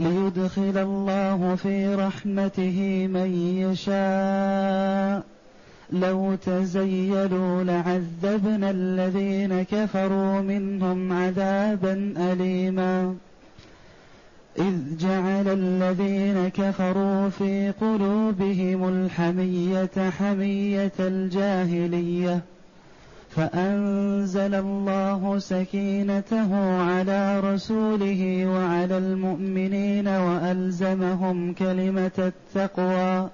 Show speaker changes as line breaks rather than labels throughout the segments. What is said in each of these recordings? ليدخل الله في رحمته من يشاء لو تزيلوا لعذبنا الذين كفروا منهم عذابا أليما إذ جعل الذين كفروا في قلوبهم الحمية حمية الجاهليه فأنزل الله سكينته على رسوله وعلى المؤمنين وألزمهم كلمة التقوى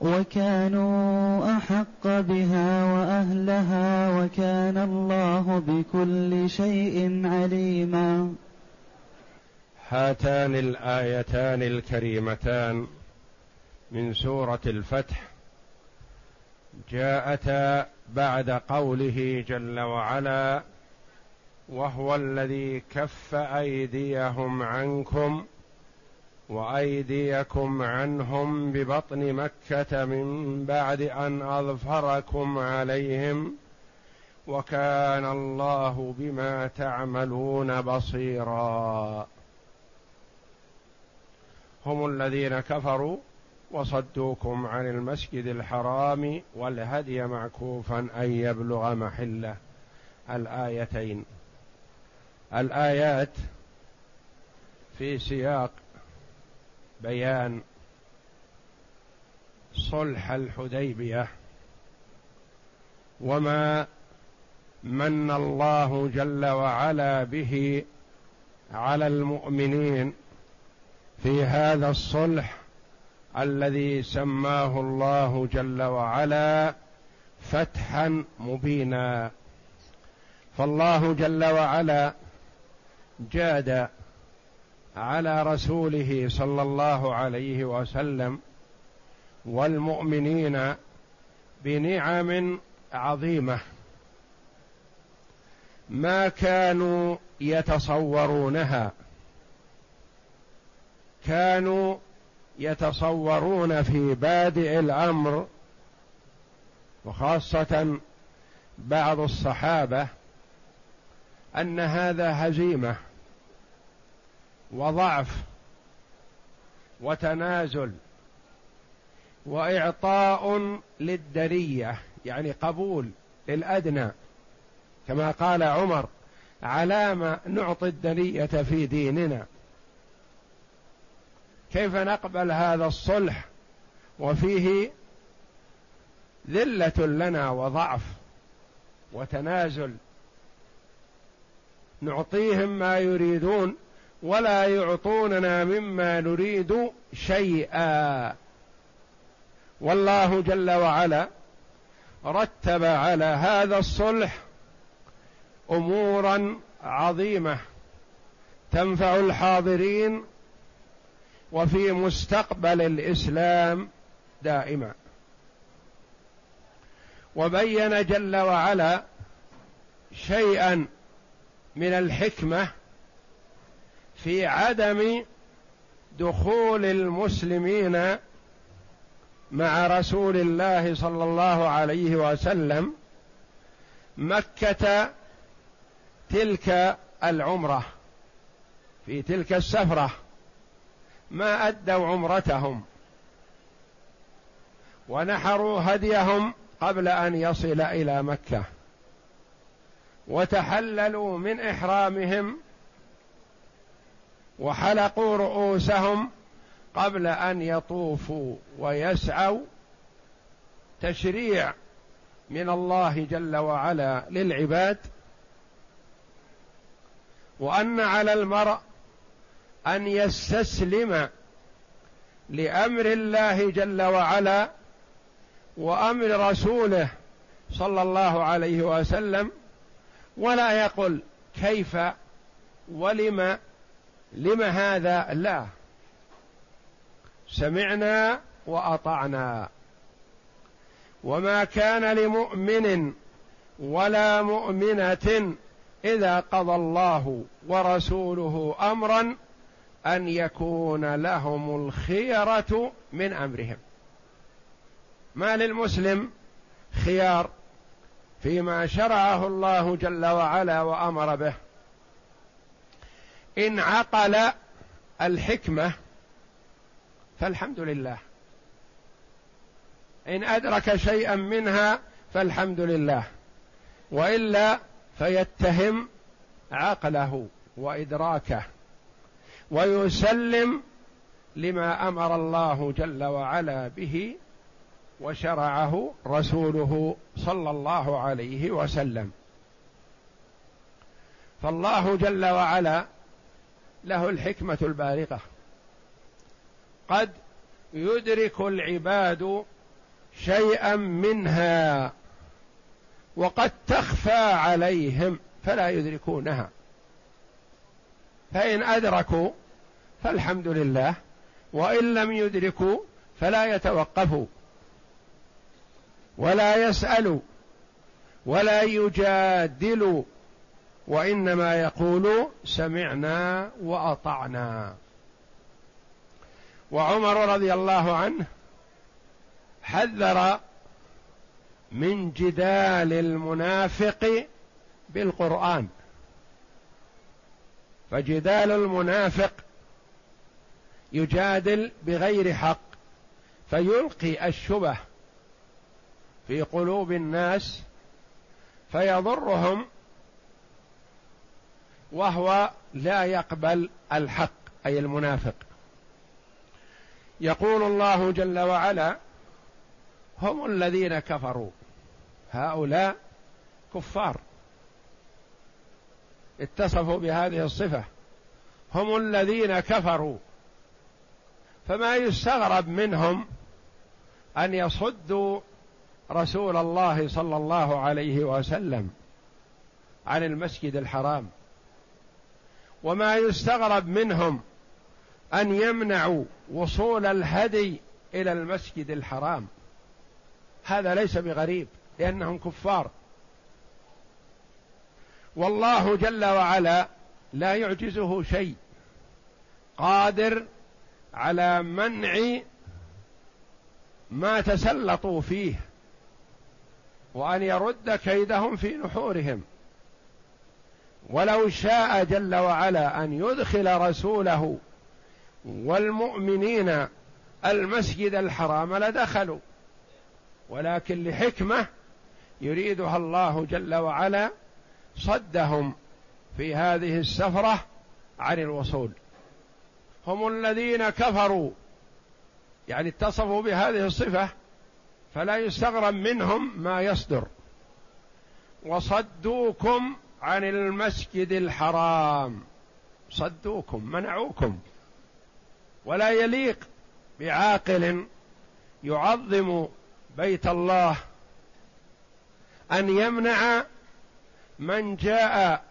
وكانوا أحق بها وأهلها وكان الله بكل شيء عليما
هاتان الآيتان الكريمتان من سورة الفتح جاءتا بعد قوله جل وعلا وهو الذي كف ايديهم عنكم وايديكم عنهم ببطن مكه من بعد ان اظفركم عليهم وكان الله بما تعملون بصيرا هم الذين كفروا وصدوكم عن المسجد الحرام والهدي معكوفا ان يبلغ محله الايتين الايات في سياق بيان صلح الحديبيه وما من الله جل وعلا به على المؤمنين في هذا الصلح الذي سماه الله جل وعلا فتحا مبينا فالله جل وعلا جاد على رسوله صلى الله عليه وسلم والمؤمنين بنعم عظيمه ما كانوا يتصورونها كانوا يتصورون في بادئ الامر وخاصه بعض الصحابه ان هذا هزيمه وضعف وتنازل واعطاء للدريه يعني قبول للادنى كما قال عمر علام نعطي الدريه في ديننا كيف نقبل هذا الصلح وفيه ذله لنا وضعف وتنازل نعطيهم ما يريدون ولا يعطوننا مما نريد شيئا والله جل وعلا رتب على هذا الصلح امورا عظيمه تنفع الحاضرين وفي مستقبل الاسلام دائما وبين جل وعلا شيئا من الحكمه في عدم دخول المسلمين مع رسول الله صلى الله عليه وسلم مكه تلك العمره في تلك السفره ما أدوا عمرتهم ونحروا هديهم قبل أن يصل إلى مكة وتحللوا من إحرامهم وحلقوا رؤوسهم قبل أن يطوفوا ويسعوا تشريع من الله جل وعلا للعباد وأن على المرء ان يستسلم لامر الله جل وعلا وامر رسوله صلى الله عليه وسلم ولا يقل كيف ولم لم هذا لا سمعنا واطعنا وما كان لمؤمن ولا مؤمنه اذا قضى الله ورسوله امرا ان يكون لهم الخيره من امرهم ما للمسلم خيار فيما شرعه الله جل وعلا وامر به ان عقل الحكمه فالحمد لله ان ادرك شيئا منها فالحمد لله والا فيتهم عقله وادراكه ويسلم لما امر الله جل وعلا به وشرعه رسوله صلى الله عليه وسلم فالله جل وعلا له الحكمه البالغه قد يدرك العباد شيئا منها وقد تخفى عليهم فلا يدركونها فإن أدركوا فالحمد لله وإن لم يدركوا فلا يتوقفوا ولا يسألوا ولا يجادلوا وإنما يقولوا سمعنا وأطعنا وعمر رضي الله عنه حذر من جدال المنافق بالقرآن فجدال المنافق يجادل بغير حق فيلقي الشبه في قلوب الناس فيضرهم وهو لا يقبل الحق اي المنافق يقول الله جل وعلا هم الذين كفروا هؤلاء كفار اتصفوا بهذه الصفه هم الذين كفروا فما يستغرب منهم ان يصدوا رسول الله صلى الله عليه وسلم عن المسجد الحرام وما يستغرب منهم ان يمنعوا وصول الهدي الى المسجد الحرام هذا ليس بغريب لانهم كفار والله جل وعلا لا يعجزه شيء قادر على منع ما تسلطوا فيه وان يرد كيدهم في نحورهم ولو شاء جل وعلا ان يدخل رسوله والمؤمنين المسجد الحرام لدخلوا ولكن لحكمه يريدها الله جل وعلا صدهم في هذه السفره عن الوصول هم الذين كفروا يعني اتصفوا بهذه الصفه فلا يستغرب منهم ما يصدر وصدوكم عن المسجد الحرام صدوكم منعوكم ولا يليق بعاقل يعظم بيت الله ان يمنع من جاء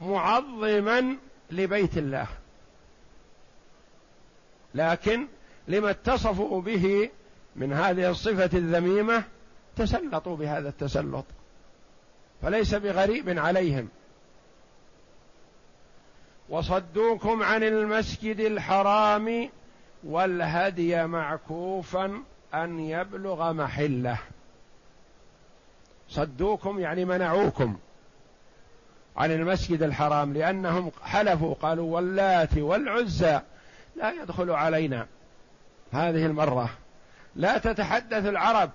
معظما لبيت الله لكن لما اتصفوا به من هذه الصفه الذميمه تسلطوا بهذا التسلط فليس بغريب عليهم وصدوكم عن المسجد الحرام والهدي معكوفا ان يبلغ محله صدوكم يعني منعوكم عن المسجد الحرام لأنهم حلفوا قالوا واللات والعزى لا يدخل علينا هذه المرة لا تتحدث العرب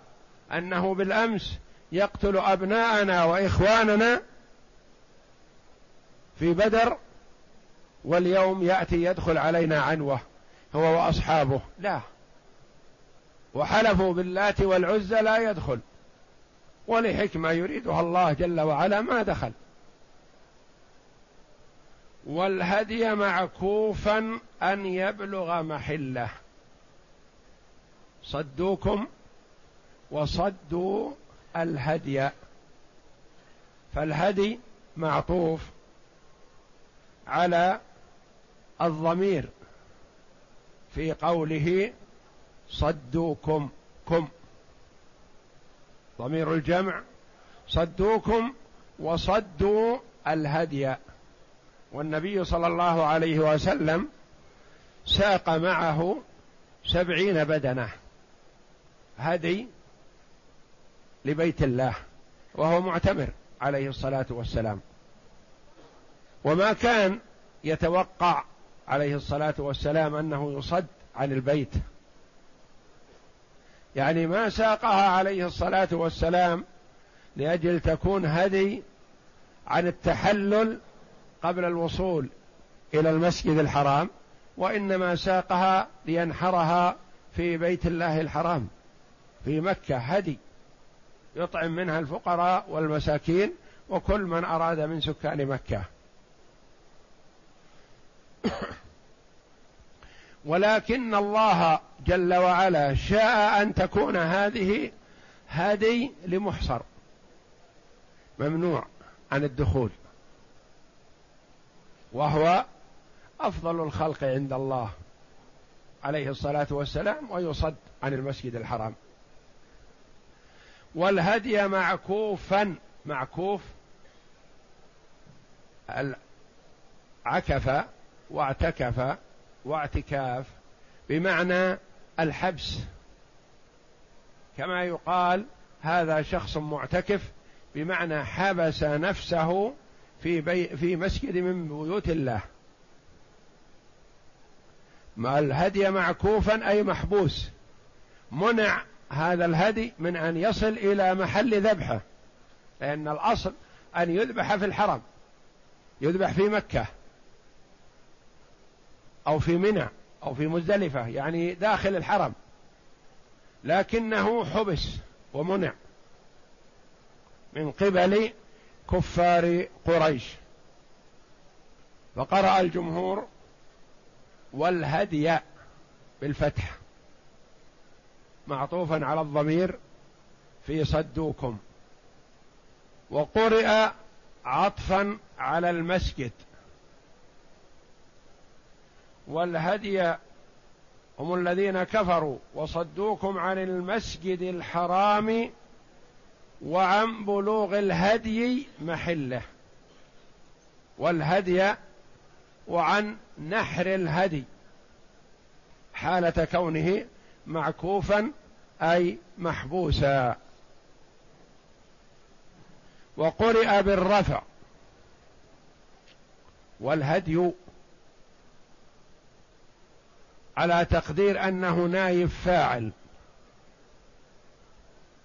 أنه بالأمس يقتل أبناءنا وإخواننا في بدر واليوم يأتي يدخل علينا عنوة هو وأصحابه لا وحلفوا باللات والعزى لا يدخل ولحكمة يريدها الله جل وعلا ما دخل والهدي معكوفا ان يبلغ محله صدوكم وصدوا الهدي فالهدي معطوف على الضمير في قوله صدوكم كم ضمير الجمع صدوكم وصدوا الهدي والنبي صلى الله عليه وسلم ساق معه سبعين بدنه هدي لبيت الله وهو معتمر عليه الصلاه والسلام وما كان يتوقع عليه الصلاه والسلام انه يصد عن البيت يعني ما ساقها عليه الصلاه والسلام لاجل تكون هدي عن التحلل قبل الوصول الى المسجد الحرام وانما ساقها لينحرها في بيت الله الحرام في مكه هدي يطعم منها الفقراء والمساكين وكل من اراد من سكان مكه ولكن الله جل وعلا شاء ان تكون هذه هدي لمحصر ممنوع عن الدخول وهو افضل الخلق عند الله عليه الصلاه والسلام ويصد عن المسجد الحرام والهدي معكوفا معكوف عكف واعتكف واعتكاف بمعنى الحبس كما يقال هذا شخص معتكف بمعنى حبس نفسه في, بي في مسجد من بيوت الله ما الهدي معكوفا أي محبوس منع هذا الهدي من أن يصل إلى محل ذبحه لأن الأصل أن يذبح في الحرم يذبح في مكة أو في منى أو في مزدلفة يعني داخل الحرم لكنه حبس ومنع من قبل كفار قريش فقرأ الجمهور والهدي بالفتح معطوفا على الضمير في صدوكم وقرئ عطفا على المسجد والهدي هم الذين كفروا وصدوكم عن المسجد الحرام وعن بلوغ الهدي محله والهدي وعن نحر الهدي حالة كونه معكوفا أي محبوسا وقرئ بالرفع والهدي على تقدير أنه نايب فاعل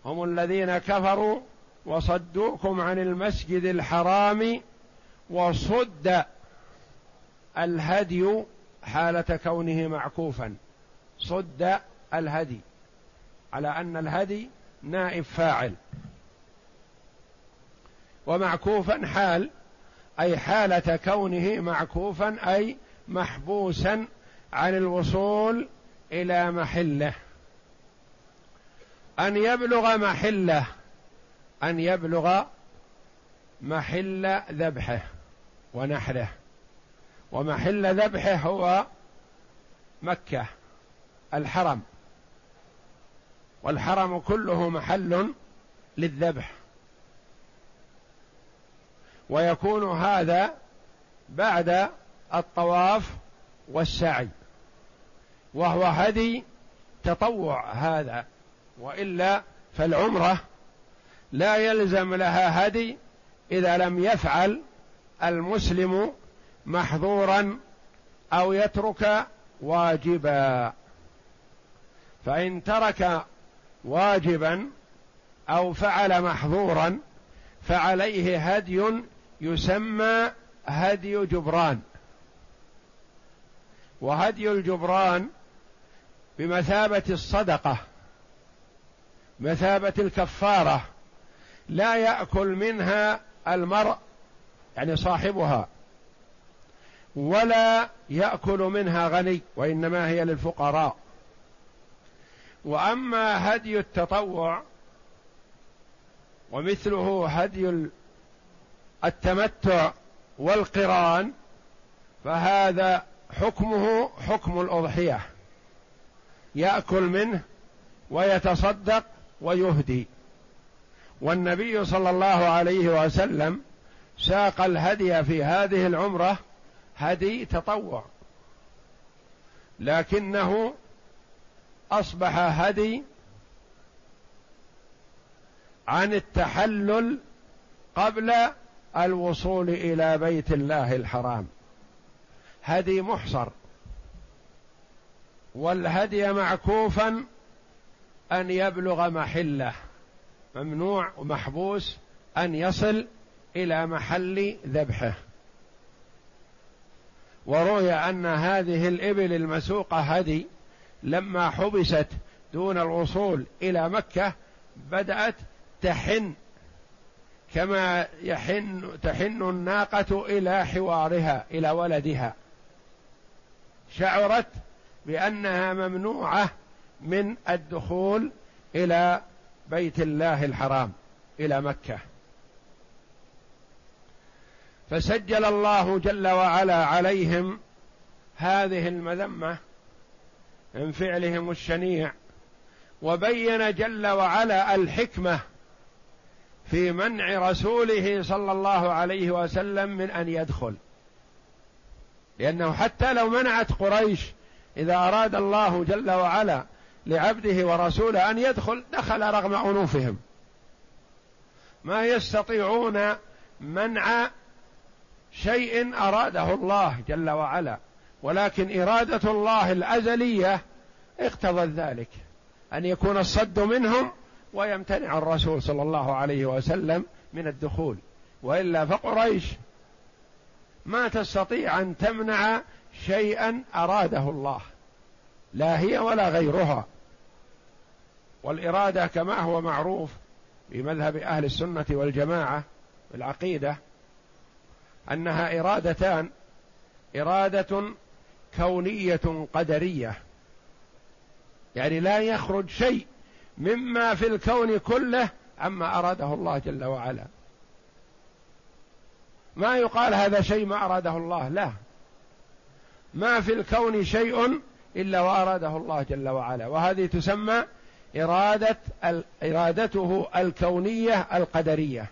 هم الذين كفروا وصدوكم عن المسجد الحرام وصد الهدي حالة كونه معكوفا صد الهدي على أن الهدي نائب فاعل ومعكوفا حال أي حالة كونه معكوفا أي محبوسا عن الوصول إلى محله أن يبلغ محله أن يبلغ محل ذبحه ونحره ومحل ذبحه هو مكة الحرم والحرم كله محل للذبح ويكون هذا بعد الطواف والسعي وهو هدي تطوع هذا والا فالعمره لا يلزم لها هدي اذا لم يفعل المسلم محظورا او يترك واجبا فان ترك واجبا او فعل محظورا فعليه هدي يسمى هدي جبران وهدي الجبران بمثابه الصدقه مثابة الكفارة لا يأكل منها المرء يعني صاحبها ولا يأكل منها غني وإنما هي للفقراء وأما هدي التطوع ومثله هدي التمتع والقران فهذا حكمه حكم الأضحية يأكل منه ويتصدق ويهدي والنبي صلى الله عليه وسلم ساق الهدي في هذه العمره هدي تطوع لكنه اصبح هدي عن التحلل قبل الوصول الى بيت الله الحرام هدي محصر والهدي معكوفا أن يبلغ محله ممنوع ومحبوس أن يصل إلى محل ذبحه وروي أن هذه الإبل المسوقة هدي لما حبست دون الوصول إلى مكة بدأت تحن كما يحن تحن الناقة إلى حوارها إلى ولدها شعرت بأنها ممنوعة من الدخول الى بيت الله الحرام الى مكه فسجل الله جل وعلا عليهم هذه المذمه من فعلهم الشنيع وبين جل وعلا الحكمه في منع رسوله صلى الله عليه وسلم من ان يدخل لانه حتى لو منعت قريش اذا اراد الله جل وعلا لعبده ورسوله ان يدخل دخل رغم انوفهم ما يستطيعون منع شيء اراده الله جل وعلا ولكن اراده الله الازليه اقتضت ذلك ان يكون الصد منهم ويمتنع الرسول صلى الله عليه وسلم من الدخول والا فقريش ما تستطيع ان تمنع شيئا اراده الله لا هي ولا غيرها والإرادة كما هو معروف في مذهب أهل السنة والجماعة العقيدة أنها إرادتان إرادة كونية قدرية يعني لا يخرج شيء مما في الكون كله عما أراده الله جل وعلا ما يقال هذا شيء ما أراده الله لا ما في الكون شيء إلا وأراده الله جل وعلا وهذه تسمى إرادة إرادته الكونية القدرية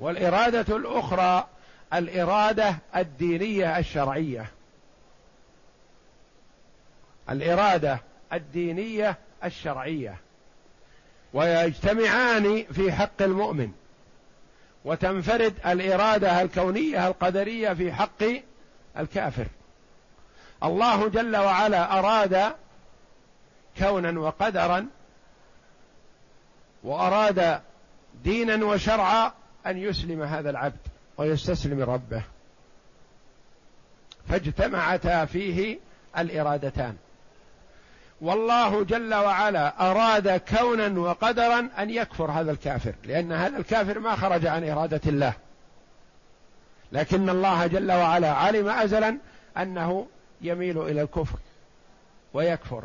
والإرادة الأخرى الإرادة الدينية الشرعية الإرادة الدينية الشرعية ويجتمعان في حق المؤمن وتنفرد الإرادة الكونية القدرية في حق الكافر الله جل وعلا أراد كونا وقدرا واراد دينا وشرعا ان يسلم هذا العبد ويستسلم ربه فاجتمعتا فيه الارادتان والله جل وعلا اراد كونا وقدرا ان يكفر هذا الكافر لان هذا الكافر ما خرج عن اراده الله لكن الله جل وعلا علم ازلا انه يميل الى الكفر ويكفر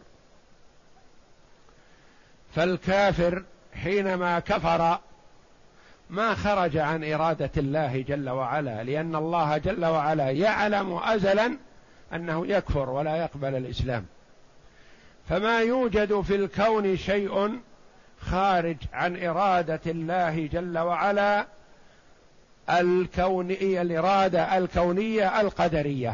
فالكافر حينما كفر ما خرج عن اراده الله جل وعلا لان الله جل وعلا يعلم ازلا انه يكفر ولا يقبل الاسلام فما يوجد في الكون شيء خارج عن اراده الله جل وعلا الكونية الاراده الكونيه القدريه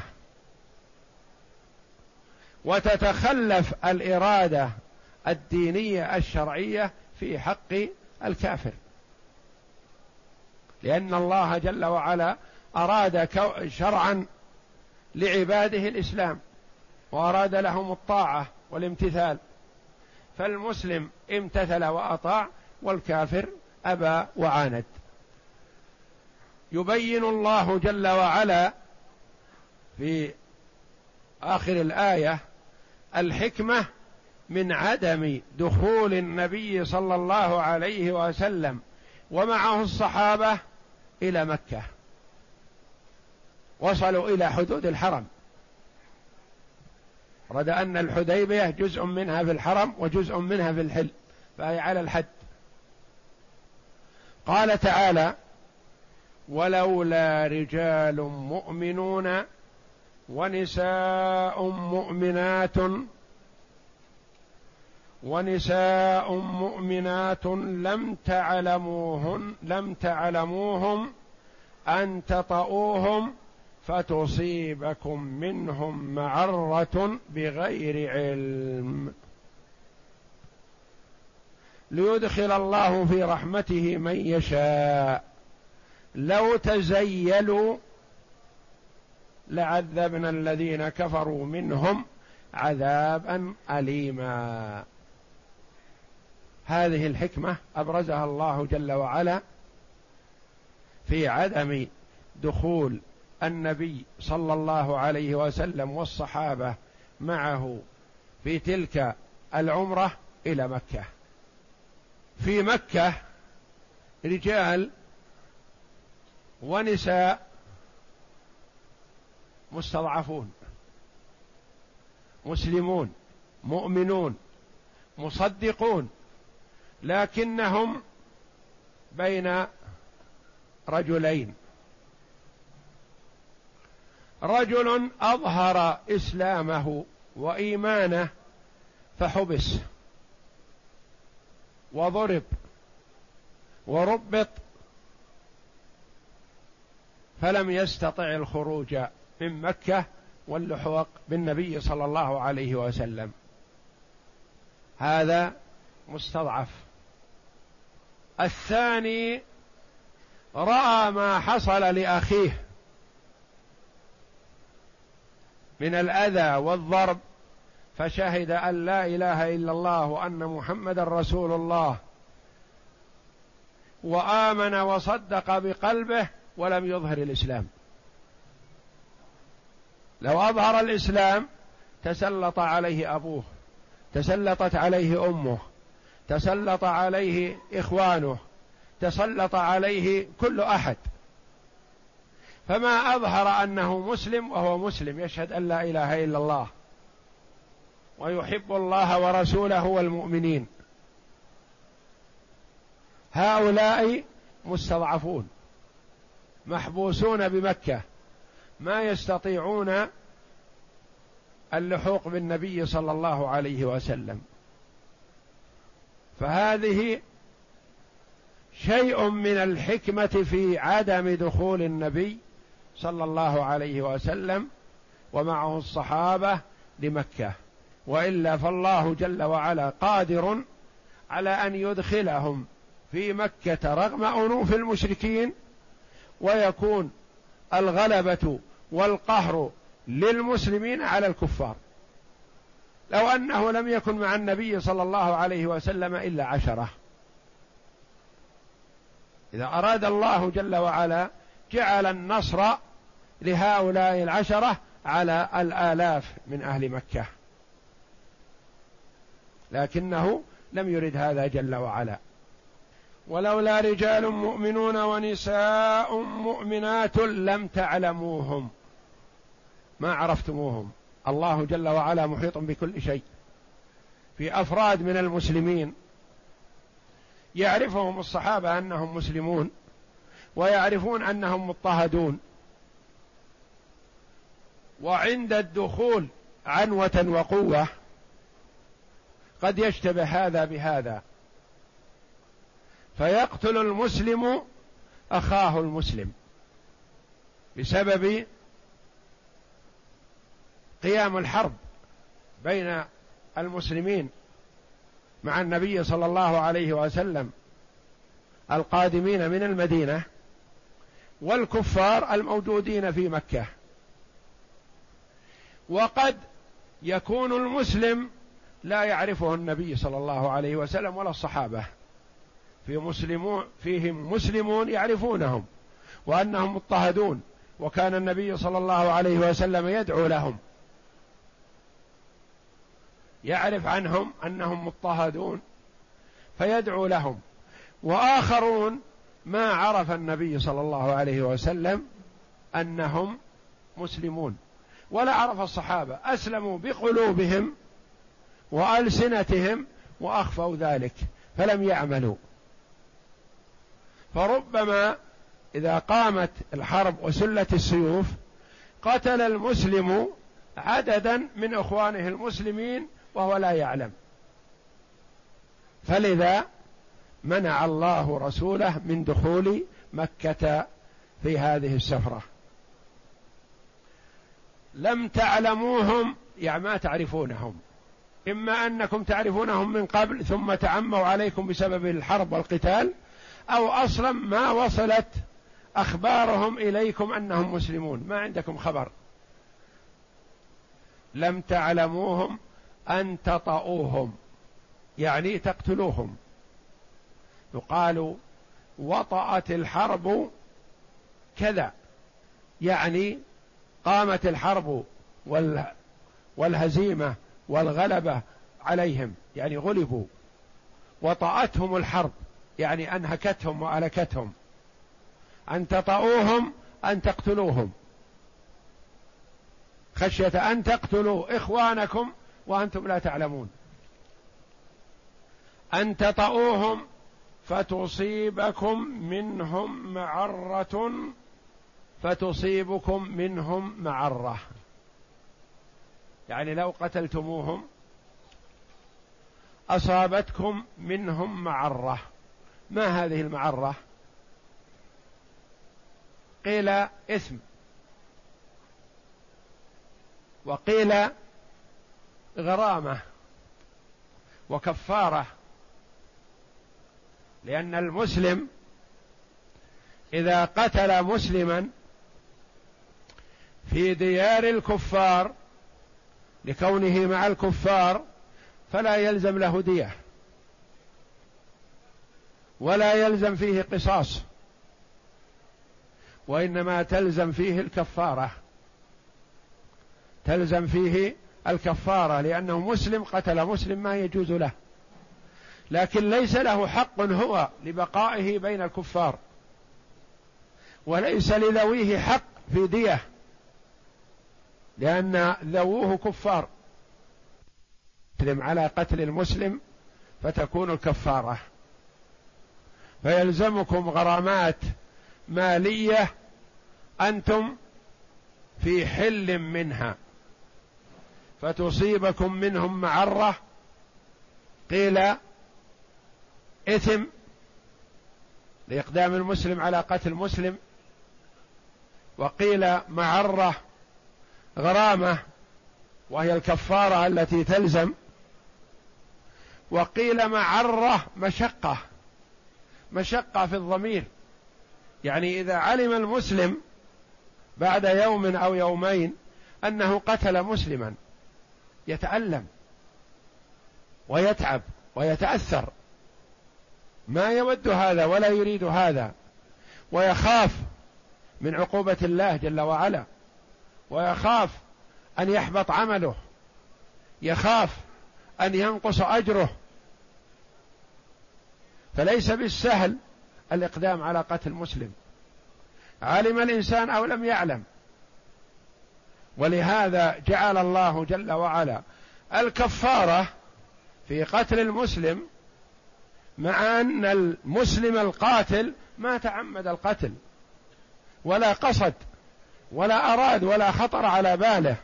وتتخلف الاراده الدينيه الشرعيه في حق الكافر لان الله جل وعلا اراد شرعا لعباده الاسلام واراد لهم الطاعه والامتثال فالمسلم امتثل واطاع والكافر ابى وعاند يبين الله جل وعلا في اخر الايه الحكمه من عدم دخول النبي صلى الله عليه وسلم ومعه الصحابه الى مكه وصلوا الى حدود الحرم رد ان الحديبيه جزء منها في الحرم وجزء منها في الحل فهي على الحد قال تعالى ولولا رجال مؤمنون ونساء مؤمنات ونساء مؤمنات لم تعلموهن لم تعلموهم أن تطؤوهم فتصيبكم منهم معرة بغير علم ليدخل الله في رحمته من يشاء لو تزيلوا لعذبنا الذين كفروا منهم عذابا أليما هذه الحكمه ابرزها الله جل وعلا في عدم دخول النبي صلى الله عليه وسلم والصحابه معه في تلك العمره الى مكه في مكه رجال ونساء مستضعفون مسلمون مؤمنون مصدقون لكنهم بين رجلين رجل اظهر اسلامه وايمانه فحبس وضرب وربط فلم يستطع الخروج من مكه واللحوق بالنبي صلى الله عليه وسلم هذا مستضعف الثاني راى ما حصل لاخيه من الاذى والضرب فشهد ان لا اله الا الله وان محمدا رسول الله وامن وصدق بقلبه ولم يظهر الاسلام لو اظهر الاسلام تسلط عليه ابوه تسلطت عليه امه تسلط عليه اخوانه تسلط عليه كل احد فما اظهر انه مسلم وهو مسلم يشهد ان لا اله الا الله ويحب الله ورسوله والمؤمنين هؤلاء مستضعفون محبوسون بمكه ما يستطيعون اللحوق بالنبي صلى الله عليه وسلم فهذه شيء من الحكمه في عدم دخول النبي صلى الله عليه وسلم ومعه الصحابه لمكه والا فالله جل وعلا قادر على ان يدخلهم في مكه رغم انوف المشركين ويكون الغلبه والقهر للمسلمين على الكفار لو أنه لم يكن مع النبي صلى الله عليه وسلم إلا عشرة إذا أراد الله جل وعلا جعل النصر لهؤلاء العشرة على الآلاف من أهل مكة لكنه لم يرد هذا جل وعلا ولولا رجال مؤمنون ونساء مؤمنات لم تعلموهم ما عرفتموهم الله جل وعلا محيط بكل شيء في افراد من المسلمين يعرفهم الصحابه انهم مسلمون ويعرفون انهم مضطهدون وعند الدخول عنوه وقوه قد يشتبه هذا بهذا فيقتل المسلم اخاه المسلم بسبب قيام الحرب بين المسلمين مع النبي صلى الله عليه وسلم القادمين من المدينه والكفار الموجودين في مكه وقد يكون المسلم لا يعرفه النبي صلى الله عليه وسلم ولا الصحابه في مسلمون فيهم مسلمون يعرفونهم وانهم مضطهدون وكان النبي صلى الله عليه وسلم يدعو لهم يعرف عنهم انهم مضطهدون فيدعو لهم واخرون ما عرف النبي صلى الله عليه وسلم انهم مسلمون ولا عرف الصحابه اسلموا بقلوبهم والسنتهم واخفوا ذلك فلم يعملوا فربما اذا قامت الحرب وسلت السيوف قتل المسلم عددا من اخوانه المسلمين وهو لا يعلم فلذا منع الله رسوله من دخول مكة في هذه السفرة لم تعلموهم يعني ما تعرفونهم إما أنكم تعرفونهم من قبل ثم تعموا عليكم بسبب الحرب والقتال أو أصلا ما وصلت أخبارهم إليكم أنهم مسلمون ما عندكم خبر لم تعلموهم أن تطأوهم يعني تقتلوهم يقال وطأت الحرب كذا يعني قامت الحرب والهزيمة والغلبة عليهم يعني غلبوا وطأتهم الحرب يعني أنهكتهم وألكتهم أن تطأوهم أن تقتلوهم خشية أن تقتلوا إخوانكم وأنتم لا تعلمون أن تطؤوهم فتصيبكم منهم معرة فتصيبكم منهم معرة يعني لو قتلتموهم أصابتكم منهم معرة ما هذه المعرة قيل إثم وقيل غرامه وكفاره لان المسلم اذا قتل مسلما في ديار الكفار لكونه مع الكفار فلا يلزم له ديه ولا يلزم فيه قصاص وانما تلزم فيه الكفاره تلزم فيه الكفارة لأنه مسلم قتل مسلم ما يجوز له لكن ليس له حق هو لبقائه بين الكفار وليس لذويه حق في ديه لأن ذووه كفار يسلم على قتل المسلم فتكون الكفارة فيلزمكم غرامات مالية أنتم في حل منها فتصيبكم منهم معره قيل اثم لاقدام المسلم على قتل مسلم وقيل معره غرامه وهي الكفاره التي تلزم وقيل معره مشقه مشقه في الضمير يعني اذا علم المسلم بعد يوم او يومين انه قتل مسلما يتألم ويتعب ويتأثر ما يود هذا ولا يريد هذا ويخاف من عقوبة الله جل وعلا ويخاف أن يحبط عمله يخاف أن ينقص أجره فليس بالسهل الإقدام على قتل مسلم علم الإنسان أو لم يعلم ولهذا جعل الله جل وعلا الكفاره في قتل المسلم مع ان المسلم القاتل ما تعمد القتل ولا قصد ولا اراد ولا خطر على باله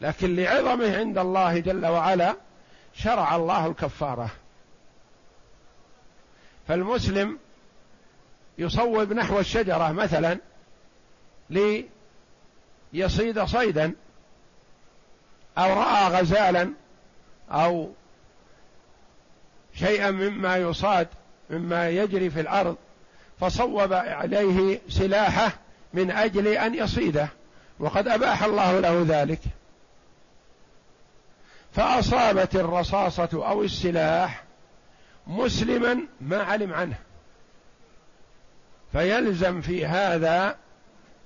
لكن لعظمه عند الله جل وعلا شرع الله الكفاره فالمسلم يصوب نحو الشجره مثلا لي يصيد صيدا أو رأى غزالا أو شيئا مما يصاد مما يجري في الأرض فصوب عليه سلاحه من أجل أن يصيده وقد أباح الله له ذلك فأصابت الرصاصة أو السلاح مسلما ما علم عنه فيلزم في هذا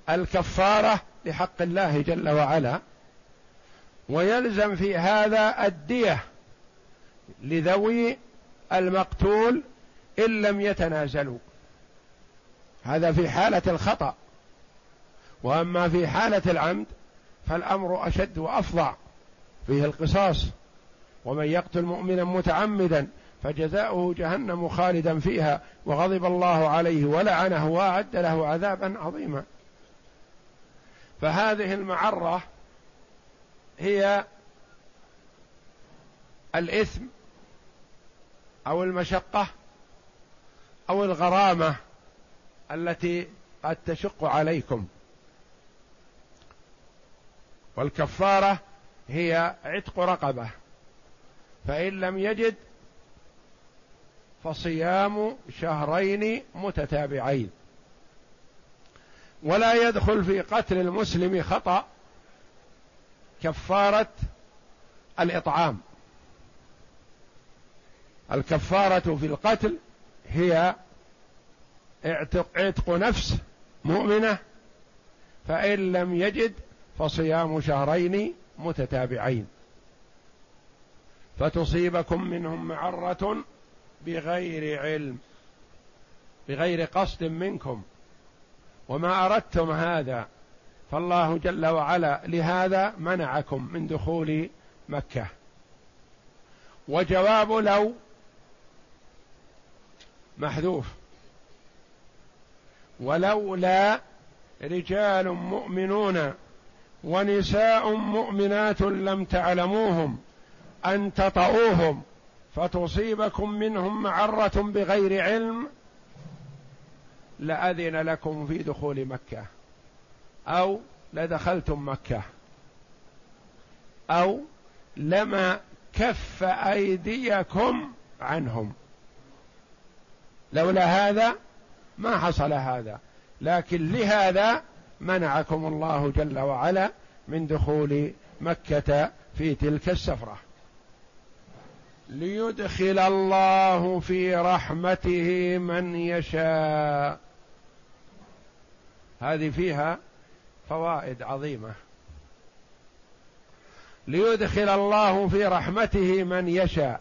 الكفارة لحق الله جل وعلا ويلزم في هذا الدية لذوي المقتول إن لم يتنازلوا هذا في حالة الخطأ وأما في حالة العمد فالأمر أشد وأفظع فيه القصاص ومن يقتل مؤمنا متعمدا فجزاؤه جهنم خالدا فيها وغضب الله عليه ولعنه واعد له عذابا عظيما فهذه المعرة هي الإثم أو المشقة أو الغرامة التي قد تشق عليكم والكفارة هي عتق رقبة فإن لم يجد فصيام شهرين متتابعين ولا يدخل في قتل المسلم خطأ كفارة الإطعام الكفارة في القتل هي اعتق نفس مؤمنة فإن لم يجد فصيام شهرين متتابعين فتصيبكم منهم معرة بغير علم بغير قصد منكم وما اردتم هذا فالله جل وعلا لهذا منعكم من دخول مكه وجواب لو محذوف ولولا رجال مؤمنون ونساء مؤمنات لم تعلموهم ان تطؤوهم فتصيبكم منهم معره بغير علم لأذن لكم في دخول مكة أو لدخلتم مكة أو لما كف أيديكم عنهم لولا هذا ما حصل هذا لكن لهذا منعكم الله جل وعلا من دخول مكة في تلك السفرة ليدخل الله في رحمته من يشاء هذه فيها فوائد عظيمه ليدخل الله في رحمته من يشاء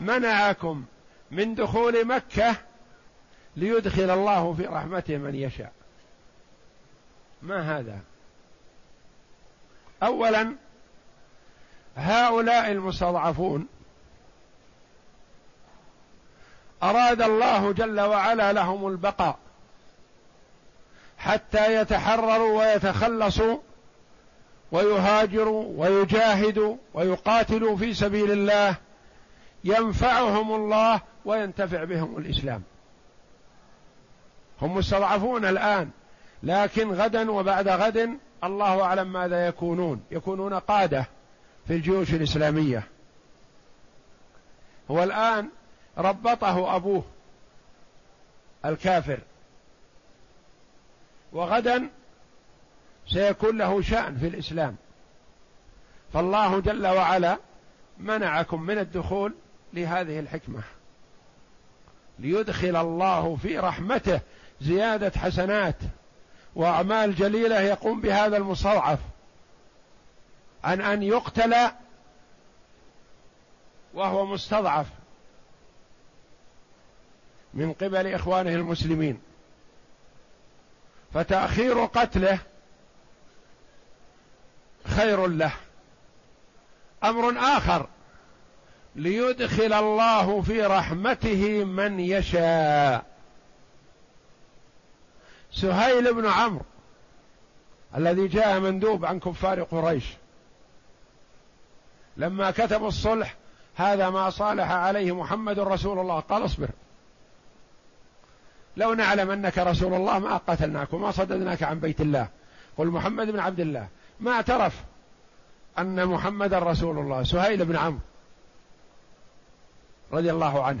منعكم من دخول مكه ليدخل الله في رحمته من يشاء ما هذا اولا هؤلاء المستضعفون اراد الله جل وعلا لهم البقاء حتى يتحرروا ويتخلصوا ويهاجروا ويجاهدوا ويقاتلوا في سبيل الله ينفعهم الله وينتفع بهم الاسلام هم مستضعفون الان لكن غدا وبعد غد الله اعلم ماذا يكونون يكونون قاده في الجيوش الاسلاميه هو الان ربطه ابوه الكافر وغدا سيكون له شأن في الإسلام فالله جل وعلا منعكم من الدخول لهذه الحكمة ليدخل الله في رحمته زيادة حسنات وأعمال جليلة يقوم بهذا المستضعف عن أن يقتل وهو مستضعف من قبل إخوانه المسلمين فتأخير قتله خير له امر اخر ليدخل الله في رحمته من يشاء سهيل بن عمرو الذي جاء مندوب عن كفار قريش لما كتبوا الصلح هذا ما صالح عليه محمد رسول الله قال اصبر لو نعلم انك رسول الله ما قتلناك وما صددناك عن بيت الله قل محمد بن عبد الله ما اعترف ان محمد رسول الله سهيل بن عمرو رضي الله عنه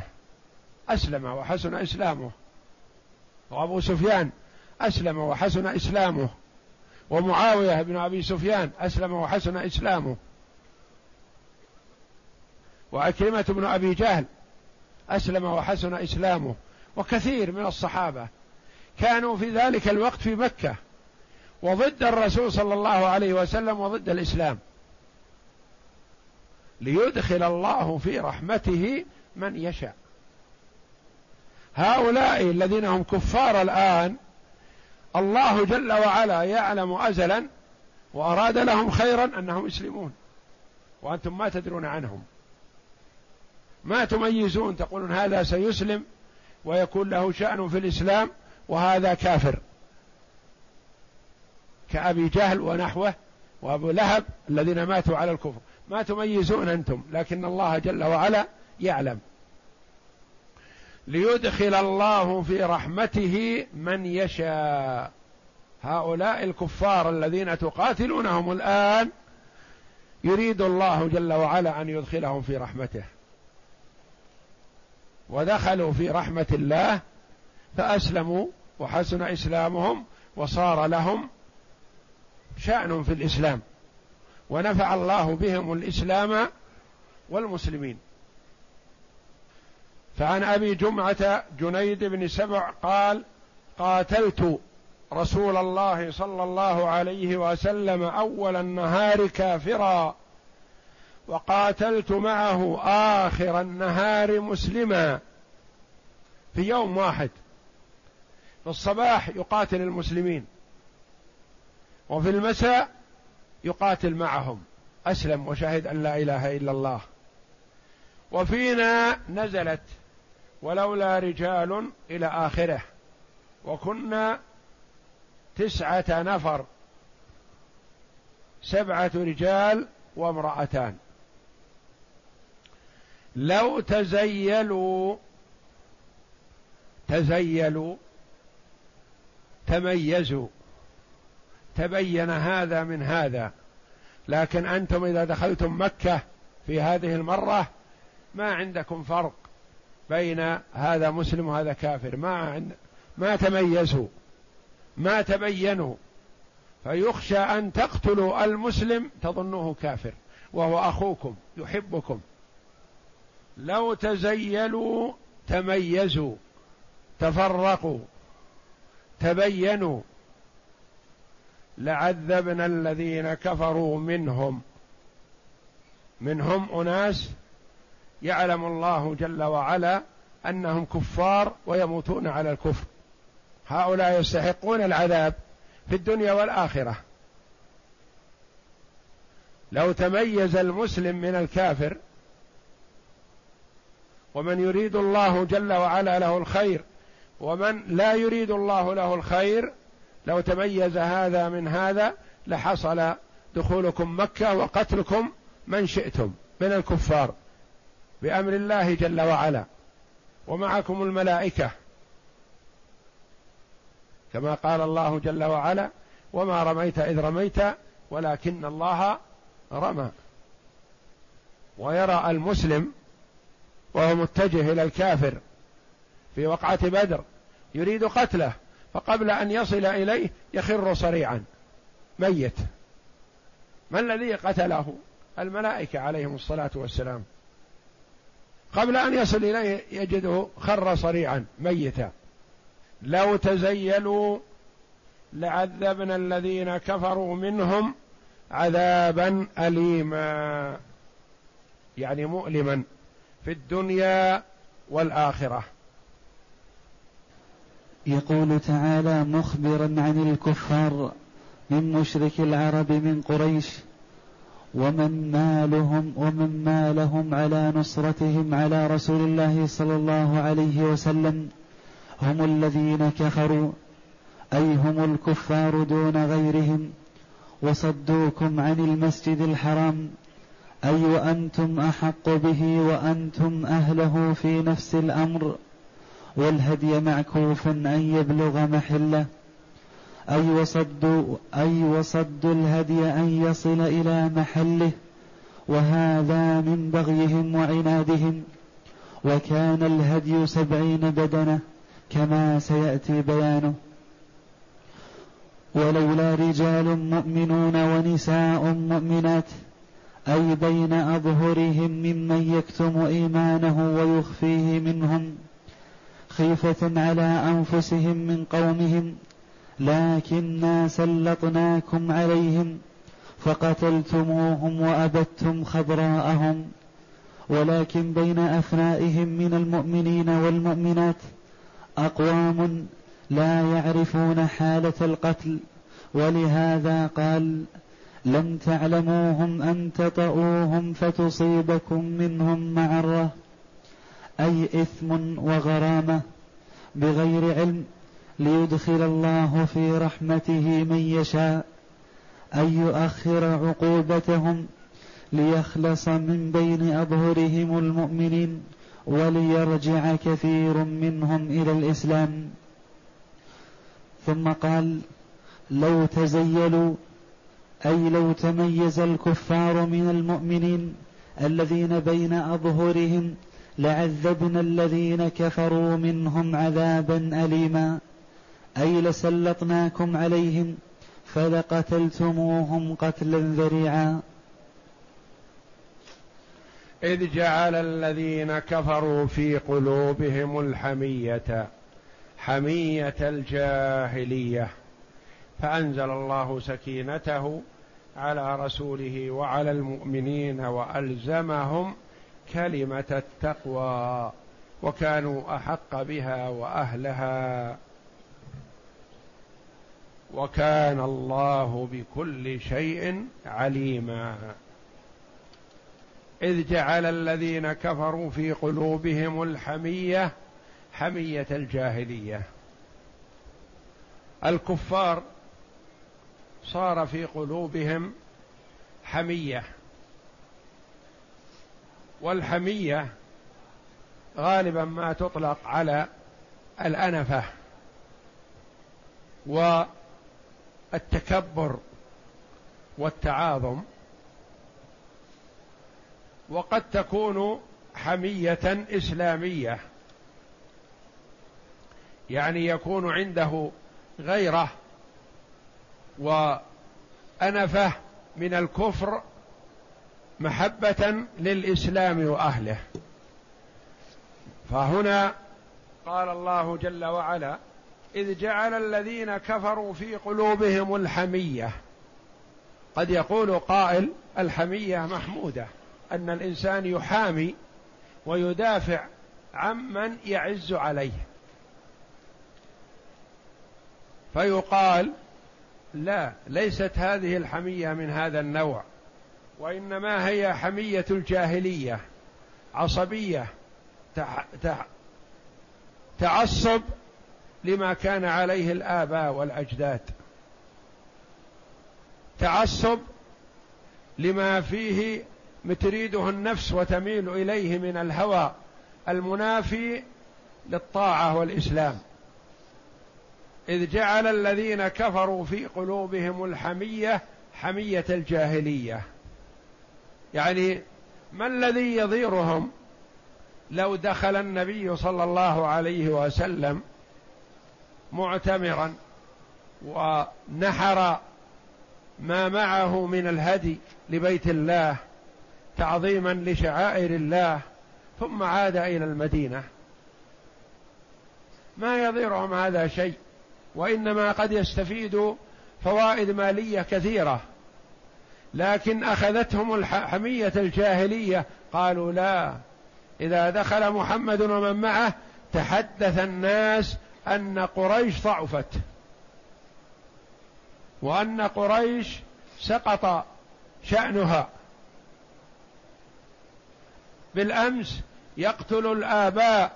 اسلم وحسن اسلامه وابو سفيان اسلم وحسن اسلامه ومعاويه بن ابي سفيان اسلم وحسن اسلامه وعكرمه بن ابي جهل اسلم وحسن اسلامه وكثير من الصحابه كانوا في ذلك الوقت في مكه وضد الرسول صلى الله عليه وسلم وضد الاسلام ليدخل الله في رحمته من يشاء هؤلاء الذين هم كفار الان الله جل وعلا يعلم ازلا واراد لهم خيرا انهم يسلمون وانتم ما تدرون عنهم ما تميزون تقولون هذا سيسلم ويكون له شأن في الإسلام وهذا كافر كأبي جهل ونحوه وأبو لهب الذين ماتوا على الكفر ما تميزون أنتم لكن الله جل وعلا يعلم ليدخل الله في رحمته من يشاء هؤلاء الكفار الذين تقاتلونهم الآن يريد الله جل وعلا أن يدخلهم في رحمته ودخلوا في رحمة الله فأسلموا وحسن إسلامهم وصار لهم شأن في الإسلام ونفع الله بهم الإسلام والمسلمين فعن أبي جمعة جنيد بن سبع قال قاتلت رسول الله صلى الله عليه وسلم أول النهار كافرا وقاتلت معه آخر النهار مسلما في يوم واحد في الصباح يقاتل المسلمين وفي المساء يقاتل معهم أسلم وشهد أن لا إله إلا الله وفينا نزلت ولولا رجال إلى آخره وكنا تسعة نفر سبعة رجال وامرأتان لو تزيلوا تزيلوا تميزوا تبين هذا من هذا لكن انتم اذا دخلتم مكه في هذه المره ما عندكم فرق بين هذا مسلم وهذا كافر ما عند ما تميزوا ما تبينوا فيخشى ان تقتلوا المسلم تظنوه كافر وهو اخوكم يحبكم لو تزيلوا تميزوا تفرقوا تبينوا لعذبنا الذين كفروا منهم منهم اناس يعلم الله جل وعلا انهم كفار ويموتون على الكفر هؤلاء يستحقون العذاب في الدنيا والاخره لو تميز المسلم من الكافر ومن يريد الله جل وعلا له الخير ومن لا يريد الله له الخير لو تميز هذا من هذا لحصل دخولكم مكه وقتلكم من شئتم من الكفار بامر الله جل وعلا ومعكم الملائكه كما قال الله جل وعلا وما رميت اذ رميت ولكن الله رمى ويرى المسلم وهو متجه الى الكافر في وقعه بدر يريد قتله فقبل ان يصل اليه يخر صريعا ميت ما الذي قتله الملائكه عليهم الصلاه والسلام قبل ان يصل اليه يجده خر صريعا ميتا لو تزيلوا لعذبنا الذين كفروا منهم عذابا اليما يعني مؤلما في الدنيا والاخره
يقول تعالى مخبرا عن الكفار من مشرك العرب من قريش ومن مالهم ومن مالهم على نصرتهم على رسول الله صلى الله عليه وسلم هم الذين كفروا اي هم الكفار دون غيرهم وصدوكم عن المسجد الحرام اي وانتم احق به وانتم اهله في نفس الامر والهدي معكوفا ان يبلغ محله اي وصد اي وصد الهدي ان يصل الى محله وهذا من بغيهم وعنادهم وكان الهدي سبعين بدنه كما سياتي بيانه ولولا رجال مؤمنون ونساء مؤمنات أي بين أظهرهم ممن يكتم إيمانه ويخفيه منهم خيفة على أنفسهم من قومهم لكنا سلطناكم عليهم فقتلتموهم وأبدتم خضراءهم ولكن بين أفنائهم من المؤمنين والمؤمنات أقوام لا يعرفون حالة القتل ولهذا قال لن تعلموهم أن تطؤوهم فتصيبكم منهم معرة أي إثم وغرامة بغير علم ليدخل الله في رحمته من يشاء أن يؤخر عقوبتهم ليخلص من بين أظهرهم المؤمنين وليرجع كثير منهم إلى الإسلام ثم قال لو تزيلوا اي لو تميز الكفار من المؤمنين الذين بين اظهرهم لعذبنا الذين كفروا منهم عذابا اليما اي لسلطناكم عليهم فلقتلتموهم قتلا ذريعا
اذ جعل الذين كفروا في قلوبهم الحميه حميه الجاهليه فانزل الله سكينته على رسوله وعلى المؤمنين والزمهم كلمه التقوى وكانوا احق بها واهلها وكان الله بكل شيء عليما اذ جعل الذين كفروا في قلوبهم الحميه حميه الجاهليه الكفار صار في قلوبهم حميه والحميه غالبا ما تطلق على الانفه والتكبر والتعاظم وقد تكون حميه اسلاميه يعني يكون عنده غيره وأنفه من الكفر محبة للإسلام وأهله فهنا قال الله جل وعلا إذ جعل الذين كفروا في قلوبهم الحمية قد يقول قائل الحمية محمودة أن الإنسان يحامي ويدافع عمن يعز عليه فيقال لا ليست هذه الحميه من هذا النوع وانما هي حميه الجاهليه عصبيه تعصب لما كان عليه الاباء والاجداد تعصب لما فيه متريده النفس وتميل اليه من الهوى المنافي للطاعه والاسلام إذ جعل الذين كفروا في قلوبهم الحمية حمية الجاهلية يعني ما الذي يضيرهم لو دخل النبي صلى الله عليه وسلم معتمرا ونحر ما معه من الهدي لبيت الله تعظيما لشعائر الله ثم عاد الى المدينه ما يضيرهم هذا شيء وانما قد يستفيد فوائد ماليه كثيره لكن اخذتهم الحميه الجاهليه قالوا لا اذا دخل محمد ومن معه تحدث الناس ان قريش ضعفت وان قريش سقط شانها بالامس يقتل الاباء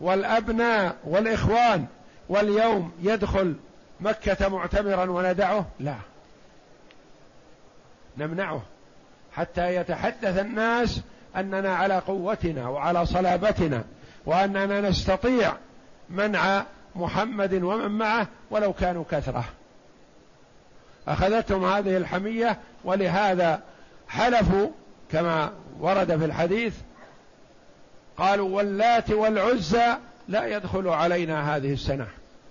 والابناء والاخوان واليوم يدخل مكة معتمرا وندعه لا نمنعه حتى يتحدث الناس أننا على قوتنا وعلى صلابتنا وأننا نستطيع منع محمد ومن معه ولو كانوا كثرة أخذتهم هذه الحمية ولهذا حلفوا كما ورد في الحديث قالوا واللات والعزى لا يدخل علينا هذه السنة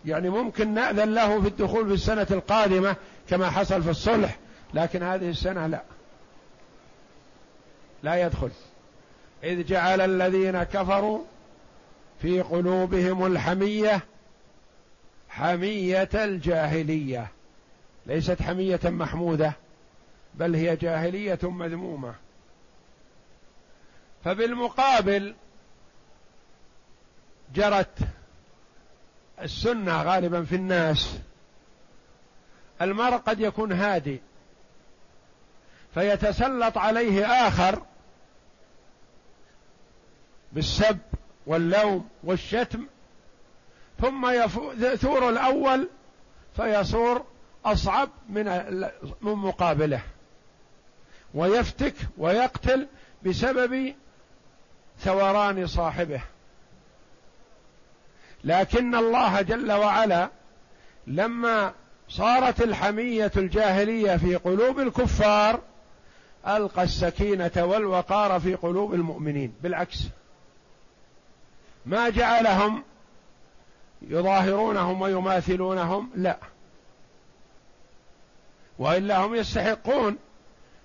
يعني ممكن نأذن له في الدخول في السنة القادمة كما حصل في الصلح لكن هذه السنة لا لا يدخل إذ جعل الذين كفروا في قلوبهم الحمية حمية الجاهلية ليست حمية محمودة بل هي جاهلية مذمومة فبالمقابل جرت السنه غالبا في الناس المرء قد يكون هادي فيتسلط عليه اخر بالسب واللوم والشتم ثم يثور الاول فيصور اصعب من من مقابله ويفتك ويقتل بسبب ثوران صاحبه لكن الله جل وعلا لما صارت الحميه الجاهليه في قلوب الكفار القى السكينه والوقار في قلوب المؤمنين بالعكس ما جعلهم يظاهرونهم ويماثلونهم لا والا هم يستحقون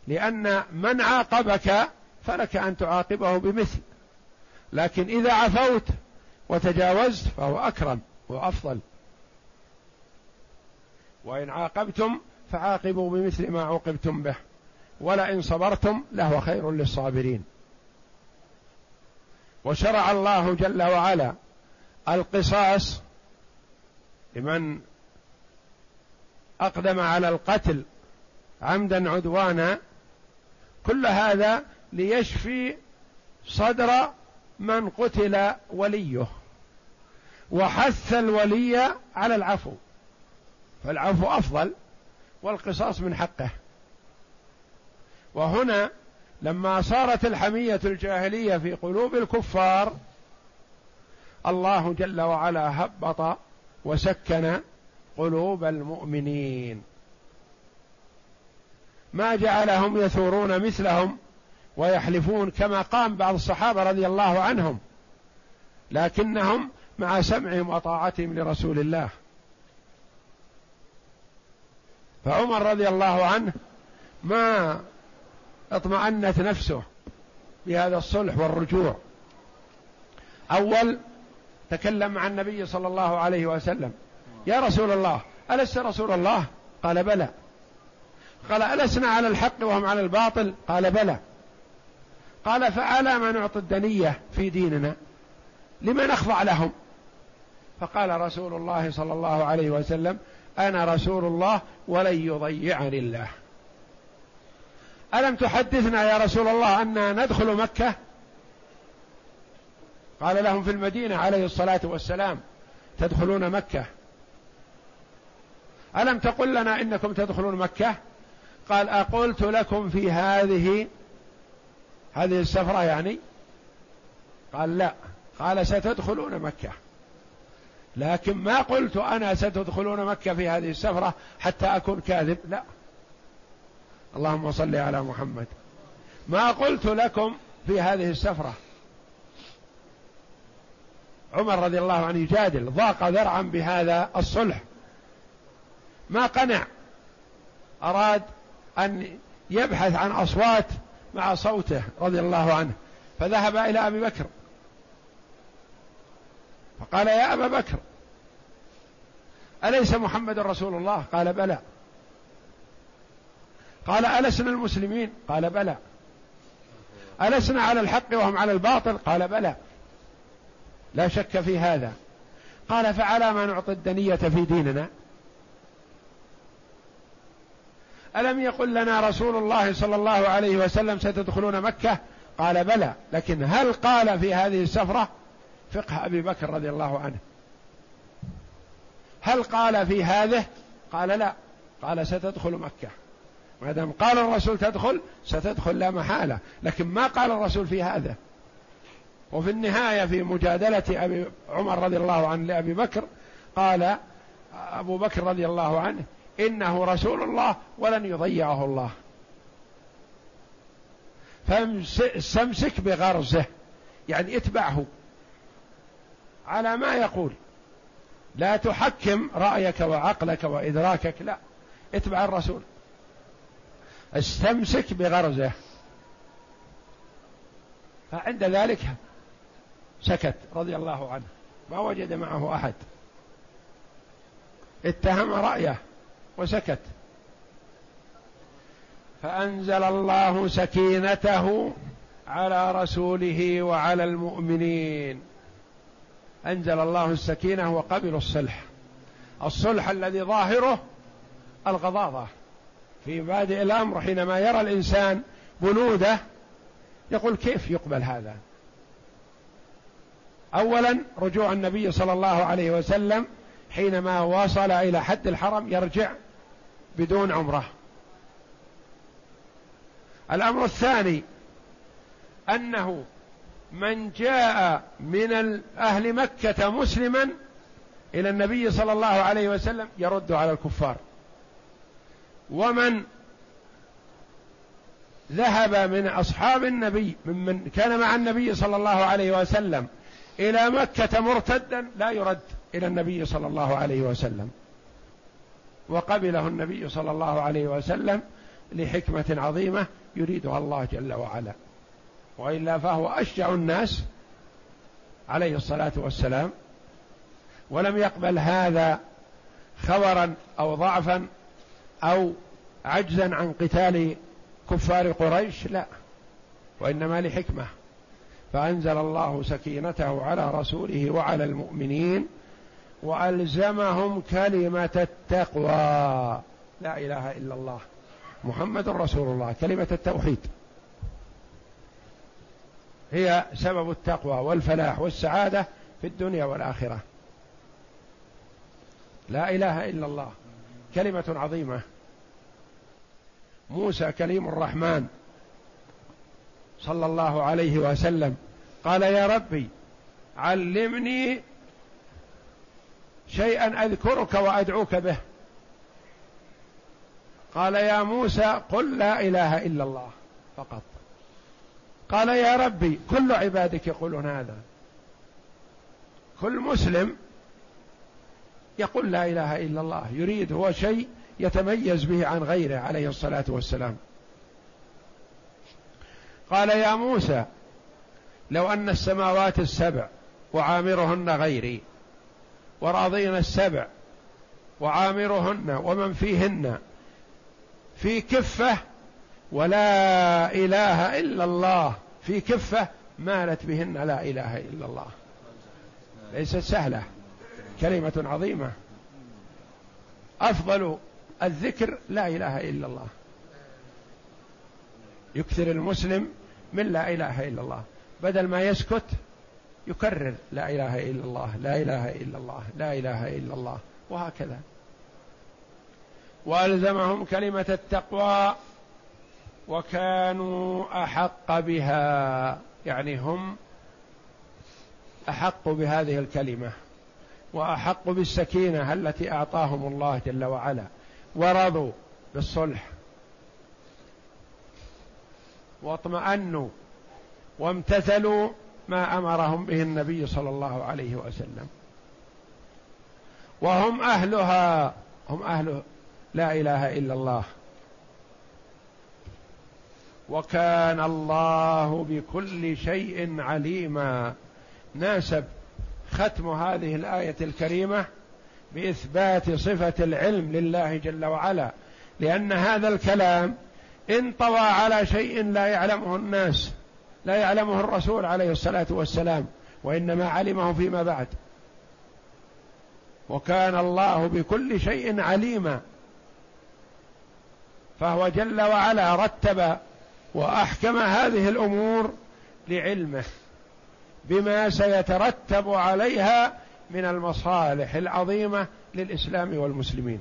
لان من عاقبك فلك ان تعاقبه بمثل لكن اذا عفوت وتجاوزت فهو أكرم وأفضل وإن عاقبتم فعاقبوا بمثل ما عوقبتم به ولئن صبرتم لهو خير للصابرين وشرع الله جل وعلا القصاص لمن اقدم على القتل عمدا عدوانا كل هذا ليشفي صدر من قتل وليه وحث الولي على العفو فالعفو افضل والقصاص من حقه وهنا لما صارت الحميه الجاهليه في قلوب الكفار الله جل وعلا هبط وسكن قلوب المؤمنين ما جعلهم يثورون مثلهم ويحلفون كما قام بعض الصحابه رضي الله عنهم لكنهم مع سمعهم وطاعتهم لرسول الله فعمر رضي الله عنه ما اطمأنت نفسه بهذا الصلح والرجوع أول تكلم مع النبي صلى الله عليه وسلم يا رسول الله ألست رسول الله قال بلى قال ألسنا على الحق وهم على الباطل قال بلى قال فعلى ما نعطي الدنية في ديننا لما نخضع لهم فقال رسول الله صلى الله عليه وسلم انا رسول الله ولن يضيعني الله الم تحدثنا يا رسول الله اننا ندخل مكه قال لهم في المدينه عليه الصلاه والسلام تدخلون مكه الم تقل لنا انكم تدخلون مكه قال اقلت لكم في هذه هذه السفره يعني قال لا قال ستدخلون مكه لكن ما قلت أنا ستدخلون مكة في هذه السفرة حتى أكون كاذب لا اللهم صل على محمد ما قلت لكم في هذه السفرة عمر رضي الله عنه يجادل ضاق ذرعا بهذا الصلح ما قنع أراد أن يبحث عن أصوات مع صوته رضي الله عنه فذهب إلى أبي بكر فقال يا أبا بكر أليس محمد رسول الله قال بلى قال ألسنا المسلمين قال بلى ألسنا على الحق وهم على الباطل قال بلى لا شك في هذا قال فعلى ما نعطي الدنية في ديننا ألم يقل لنا رسول الله صلى الله عليه وسلم ستدخلون مكة قال بلى لكن هل قال في هذه السفرة فقه أبي بكر رضي الله عنه هل قال في هذه قال لا قال ستدخل مكة ما دام قال الرسول تدخل ستدخل لا محالة لكن ما قال الرسول في هذا وفي النهاية في مجادلة أبي عمر رضي الله عنه لأبي بكر قال أبو بكر رضي الله عنه إنه رسول الله ولن يضيعه الله فامسك بغرزه يعني اتبعه على ما يقول لا تحكم رايك وعقلك وادراكك لا اتبع الرسول استمسك بغرزه فعند ذلك سكت رضي الله عنه ما وجد معه احد اتهم رايه وسكت فانزل الله سكينته على رسوله وعلى المؤمنين انزل الله السكينه وقبلوا الصلح الصلح الذي ظاهره الغضاضه في بادئ الامر حينما يرى الانسان بنوده يقول كيف يقبل هذا اولا رجوع النبي صلى الله عليه وسلم حينما وصل الى حد الحرم يرجع بدون عمره الامر الثاني انه من جاء من أهل مكة مسلما إلى النبي صلى الله عليه وسلم يرد على الكفار ومن ذهب من أصحاب النبي ممن كان مع النبي صلى الله عليه وسلم إلى مكة مرتدا لا يرد إلى النبي صلى الله عليه وسلم وقبله النبي صلى الله عليه وسلم لحكمة عظيمة يريدها الله جل وعلا والا فهو اشجع الناس عليه الصلاه والسلام ولم يقبل هذا خبرا او ضعفا او عجزا عن قتال كفار قريش لا وانما لحكمه فانزل الله سكينته على رسوله وعلى المؤمنين والزمهم كلمه التقوى لا اله الا الله محمد رسول الله كلمه التوحيد هي سبب التقوى والفلاح والسعاده في الدنيا والاخره لا اله الا الله كلمه عظيمه موسى كليم الرحمن صلى الله عليه وسلم قال يا ربي علمني شيئا اذكرك وادعوك به قال يا موسى قل لا اله الا الله فقط قال يا ربي كل عبادك يقولون هذا كل مسلم يقول لا اله الا الله يريد هو شيء يتميز به عن غيره عليه الصلاه والسلام قال يا موسى لو ان السماوات السبع وعامرهن غيري وراضين السبع وعامرهن ومن فيهن في كفه ولا إله إلا الله في كفة مالت بهن لا إله إلا الله ليست سهلة كلمة عظيمة أفضل الذكر لا إله إلا الله يكثر المسلم من لا إله إلا الله بدل ما يسكت يكرر لا إله إلا الله لا إله إلا الله لا إله إلا الله وهكذا وألزمهم كلمة التقوى وكانوا احق بها يعني هم احق بهذه الكلمه واحق بالسكينه التي اعطاهم الله جل وعلا ورضوا بالصلح واطمأنوا وامتثلوا ما امرهم به النبي صلى الله عليه وسلم وهم اهلها هم اهل لا اله الا الله وكان الله بكل شيء عليما ناسب ختم هذه الايه الكريمه باثبات صفه العلم لله جل وعلا لان هذا الكلام انطوى على شيء لا يعلمه الناس لا يعلمه الرسول عليه الصلاه والسلام وانما علمه فيما بعد وكان الله بكل شيء عليما فهو جل وعلا رتب واحكم هذه الامور لعلمه بما سيترتب عليها من المصالح العظيمه للاسلام والمسلمين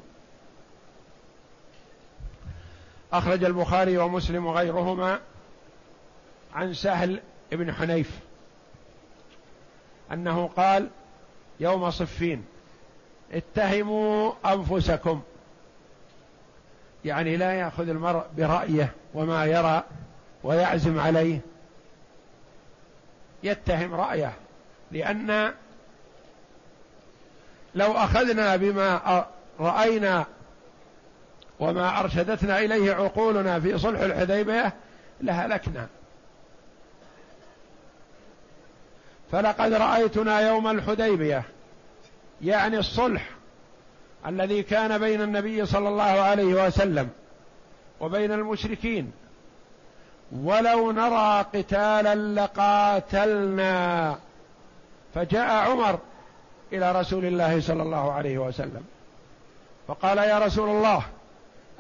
اخرج البخاري ومسلم وغيرهما عن سهل بن حنيف انه قال يوم صفين اتهموا انفسكم يعني لا ياخذ المرء برايه وما يرى ويعزم عليه يتهم رايه لان لو اخذنا بما راينا وما ارشدتنا اليه عقولنا في صلح الحديبيه لهلكنا فلقد رايتنا يوم الحديبيه يعني الصلح الذي كان بين النبي صلى الله عليه وسلم وبين المشركين ولو نرى قتالا لقاتلنا فجاء عمر الى رسول الله صلى الله عليه وسلم فقال يا رسول الله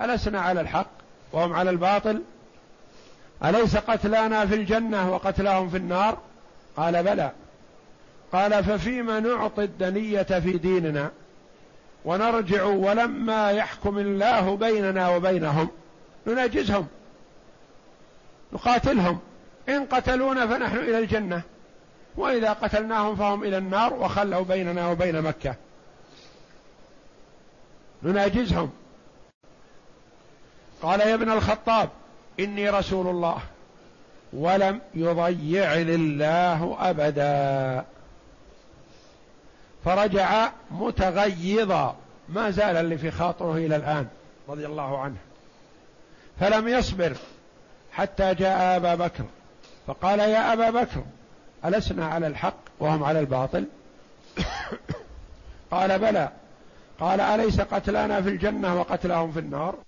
ألسنا على الحق وهم على الباطل أليس قتلانا في الجنة وقتلاهم في النار قال بلى قال ففيما نعطي الدنية في ديننا ونرجع ولما يحكم الله بيننا وبينهم نناجزهم نقاتلهم إن قتلونا فنحن إلى الجنة وإذا قتلناهم فهم إلى النار وخلوا بيننا وبين مكة نناجزهم قال يا ابن الخطاب إني رسول الله ولم يضيعني الله أبدا فرجع متغيظا ما زال اللي في خاطره الى الان رضي الله عنه فلم يصبر حتى جاء ابا بكر فقال يا ابا بكر ألسنا على الحق وهم على الباطل قال بلى قال أليس قتلانا في الجنة وقتلهم في النار